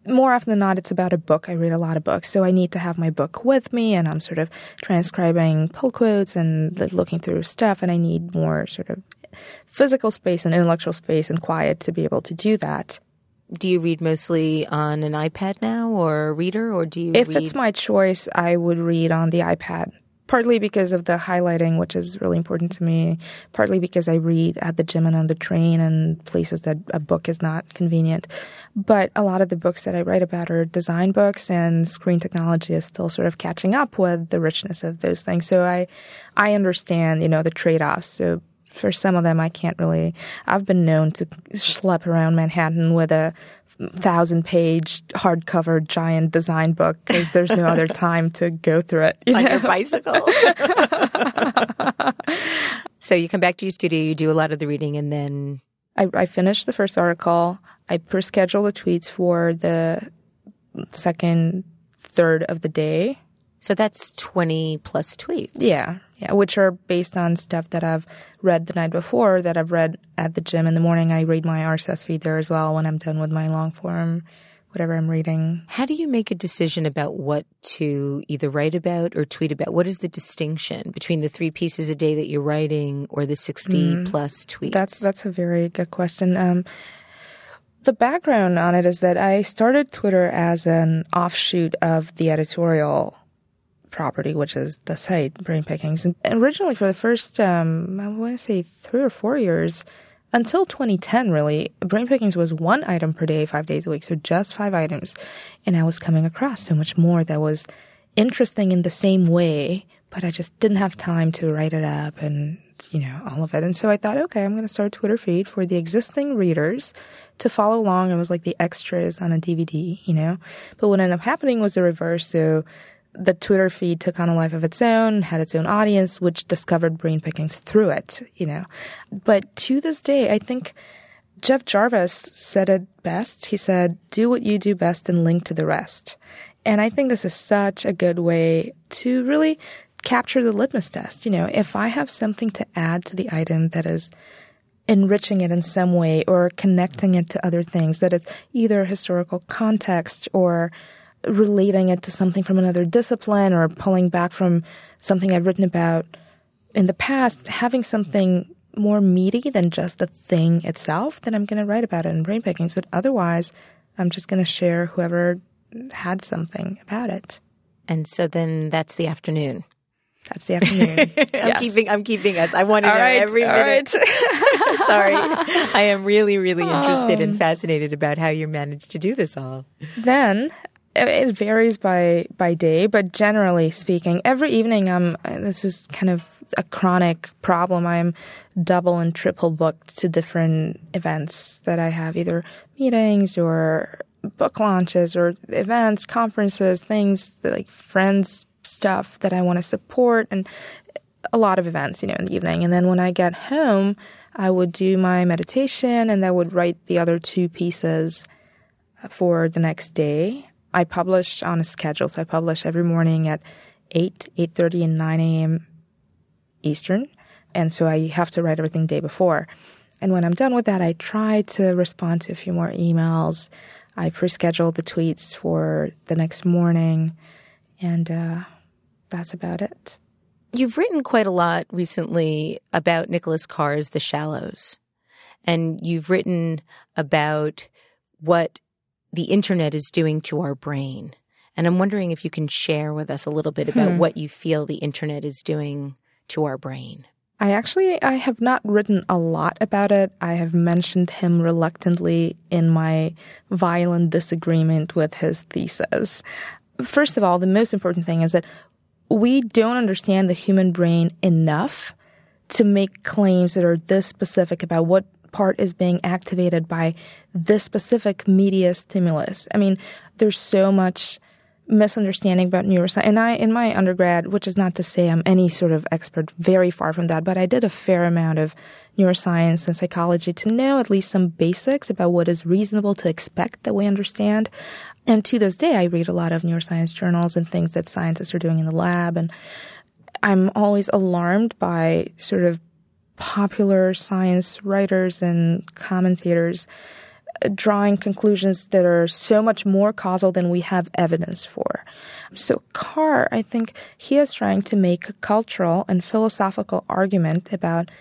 Speaker 2: more often than not, it's about a book. I read a lot of books, so I need to have my book with me, and I'm sort of transcribing pull quotes and looking through stuff, and I need more sort of physical space and intellectual space and quiet to be able to do that.
Speaker 3: Do you read mostly on an iPad now or a reader, or do you?
Speaker 2: If
Speaker 3: read...
Speaker 2: it's my choice, I would read on the iPad partly because of the highlighting, which is really important to me, partly because I read at the gym and on the train and places that a book is not convenient. But a lot of the books that I write about are design books and screen technology is still sort of catching up with the richness of those things. So I, I understand, you know, the trade-offs. So for some of them, I can't really, I've been known to schlep around Manhattan with a thousand page hardcover giant design book because there's no other <laughs> time to go through it.
Speaker 3: You On know? your bicycle. <laughs> so you come back to your studio, you do a lot of the reading, and then
Speaker 2: I, I finish the first article. I per schedule the tweets for the second third of the day.
Speaker 3: So that's 20 plus tweets.
Speaker 2: Yeah. Yeah. Which are based on stuff that I've read the night before, that I've read at the gym in the morning. I read my RSS feed there as well when I'm done with my long form, whatever I'm reading.
Speaker 3: How do you make a decision about what to either write about or tweet about? What is the distinction between the three pieces a day that you're writing or the 60 mm, plus tweets?
Speaker 2: That's, that's a very good question. Um, the background on it is that I started Twitter as an offshoot of the editorial property, which is the site Brain Pickings. And originally, for the first, um, I want to say three or four years, until 2010, really, brain pickings was one item per day, five days a week. So just five items. And I was coming across so much more that was interesting in the same way, but I just didn't have time to write it up and, you know, all of it. And so I thought, okay, I'm going to start a Twitter feed for the existing readers to follow along. It was like the extras on a DVD, you know? But what ended up happening was the reverse. So the Twitter feed took on a life of its own, had its own audience, which discovered brain pickings through it, you know. But to this day, I think Jeff Jarvis said it best. He said, do what you do best and link to the rest. And I think this is such a good way to really capture the litmus test. You know, if I have something to add to the item that is enriching it in some way or connecting it to other things that is either historical context or relating it to something from another discipline or pulling back from something I've written about in the past, having something more meaty than just the thing itself, then I'm going to write about it in brain pickings. But otherwise, I'm just going to share whoever had something about it.
Speaker 3: And so then that's the afternoon.
Speaker 2: That's the afternoon. <laughs> I'm
Speaker 3: yes. keeping I'm keeping us. I want to all know right, every minute. Right. <laughs> Sorry. I am really, really <laughs> interested um, and fascinated about how you managed to do this all.
Speaker 2: Then it varies by by day, but generally speaking, every evening I'm. This is kind of a chronic problem. I'm double and triple booked to different events that I have, either meetings or book launches or events, conferences, things like friends stuff that I want to support, and a lot of events, you know, in the evening. And then when I get home, I would do my meditation, and I would write the other two pieces uh, for the next day I publish on a schedule. So I publish every morning at 8, 8.30 and 9 a.m. Eastern. And so I have to write everything day before. And when I'm done with that, I try to respond to a few more emails. I pre-schedule the tweets for the next morning. And uh, that's about it.
Speaker 3: You've written quite a lot recently about Nicholas Carr's The Shallows. And you've written about what the internet is doing to our brain. And I'm wondering if you can share with us a little bit about hmm. what you feel the internet is doing to our brain.
Speaker 2: I actually I have not written a lot about it. I have mentioned him reluctantly in my violent disagreement with his thesis. First of all, the most important thing is that we don't understand the human brain enough to make claims that are this specific about what part is being activated by this specific media stimulus. I mean, there's so much misunderstanding about neuroscience. And I, in my undergrad, which is not to say I'm any sort of expert, very far from that, but I did a fair amount of neuroscience and psychology to know at least some basics about what is reasonable to expect that we understand. And to this day, I read a lot of neuroscience journals and things that scientists are doing in the lab. And I'm always alarmed by sort of popular science writers and commentators uh, drawing conclusions that are so much more causal than we have evidence for. So Carr, I think he is trying to make a cultural and philosophical argument about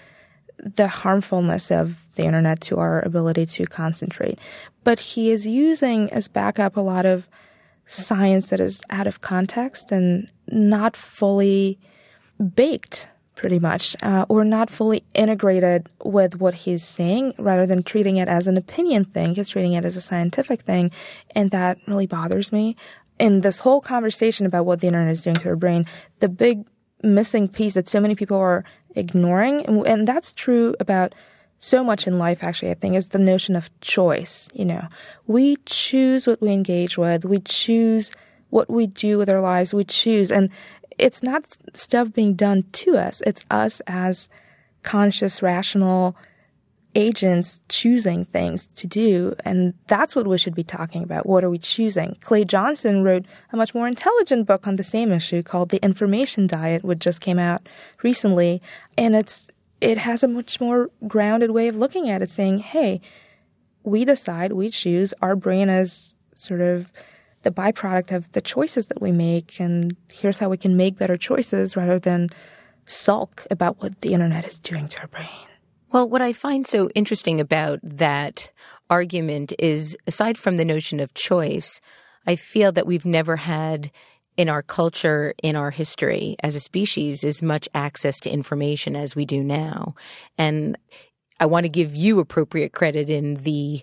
Speaker 2: the harmfulness of the internet to our ability to concentrate. But he is using as backup a lot of science that is out of context and not fully baked pretty much, uh, or not fully integrated with what he's saying rather than treating it as an opinion thing. He's treating it as a scientific thing. And that really bothers me. In this whole conversation about what the internet is doing to our brain, the big missing piece that so many people are ignoring, and, and that's true about so much in life, actually, I think, is the notion of choice. You know, we choose what we engage with, we choose what we do with our lives, we choose. And it's not stuff being done to us. It's us as conscious, rational agents choosing things to do. And that's what we should be talking about. What are we choosing? Clay Johnson wrote a much more intelligent book on the same issue called The Information Diet, which just came out recently. And it's, it has a much more grounded way of looking at it, saying, hey, we decide, we choose, our brain is sort of the byproduct of the choices that we make. And here's how we can make better choices rather than sulk about what the internet is doing to our brain.
Speaker 3: Well, what I find so interesting about that argument is aside from the notion of choice, I feel that we've never had in our culture, in our history as a species, as much access to information as we do now. And I want to give you appropriate credit in the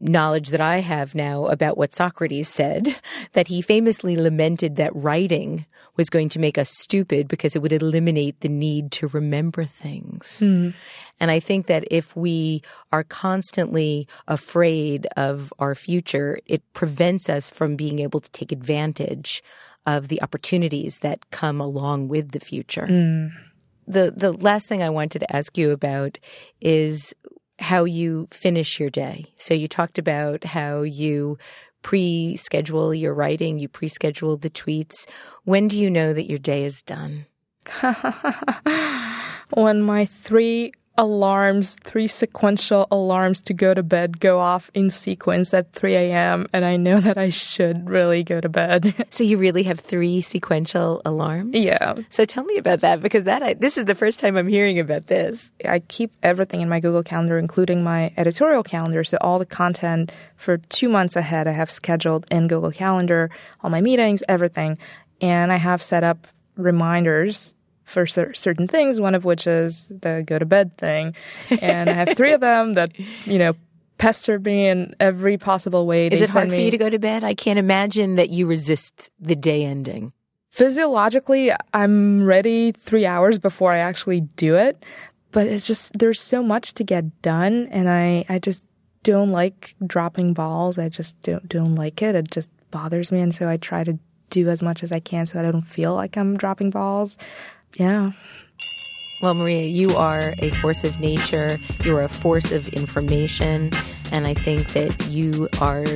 Speaker 3: knowledge that I have now about what Socrates said, that he famously lamented that writing was going to make us stupid because it would eliminate the need to remember things. Mm. And I think that if we are constantly afraid of our future, it prevents us from being able to take advantage of the opportunities that come along with the future. Mm. The the last thing I wanted to ask you about is how you finish your day. So you talked about how you pre-schedule your writing, you pre-schedule the tweets. When do you know that your day is done? <laughs>
Speaker 2: when my three alarms, three sequential alarms to go to bed go off in sequence at 3 a.m. And I know that I should really go to bed. <laughs>
Speaker 3: so you really have three sequential alarms?
Speaker 2: Yeah.
Speaker 3: So tell me about that because that I, this is the first time I'm hearing about this.
Speaker 2: I keep everything in my Google Calendar, including my editorial calendar. So all the content for two months ahead, I have scheduled in Google Calendar, all my meetings, everything. And I have set up reminders for cer- certain things, one of which is the go to bed thing. And I have three of them that, you know, pester me in every possible way.
Speaker 3: Is it hard
Speaker 2: for
Speaker 3: you to go to bed? I can't imagine that you resist the day ending.
Speaker 2: Physiologically, I'm ready three hours before I actually do it. But it's just, there's so much to get done. And I, I just don't like dropping balls. I just don't, don't like it. It just bothers me. And so I try to do as much as I can so I don't feel like I'm dropping balls. Yeah.
Speaker 3: Well, Maria, you are a force of nature. You are a force of information. And I think that you are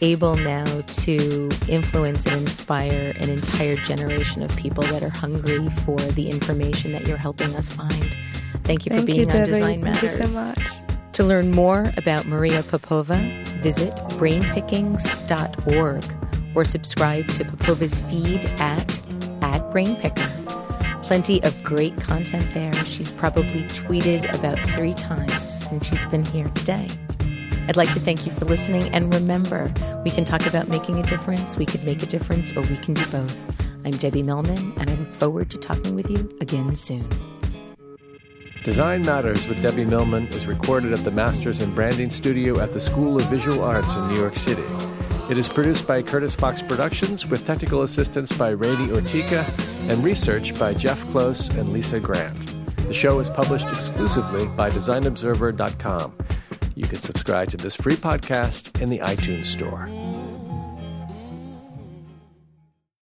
Speaker 3: able now to influence and inspire an entire generation of people that are hungry for the information that you're helping us find. Thank you for
Speaker 2: Thank
Speaker 3: being
Speaker 2: you,
Speaker 3: on Design
Speaker 2: Matters. Thank you so much.
Speaker 3: To learn more about Maria Popova, visit brainpickings.org or subscribe to Popova's feed at, at BrainPicker. Plenty of great content there. She's probably tweeted about three times since she's been here today. I'd like to thank you for listening. And remember, we can talk about making a difference, we could make a difference, or we can do both. I'm Debbie Millman, and I look forward to talking with you again soon.
Speaker 1: Design Matters with Debbie Millman is recorded at the Masters in Branding Studio at the School of Visual Arts in New York City. It is produced by Curtis Fox Productions with technical assistance by Rainy Ortica and research by Jeff Close and Lisa Grant. The show is published exclusively by DesignObserver.com. You can subscribe to this free podcast in the iTunes Store.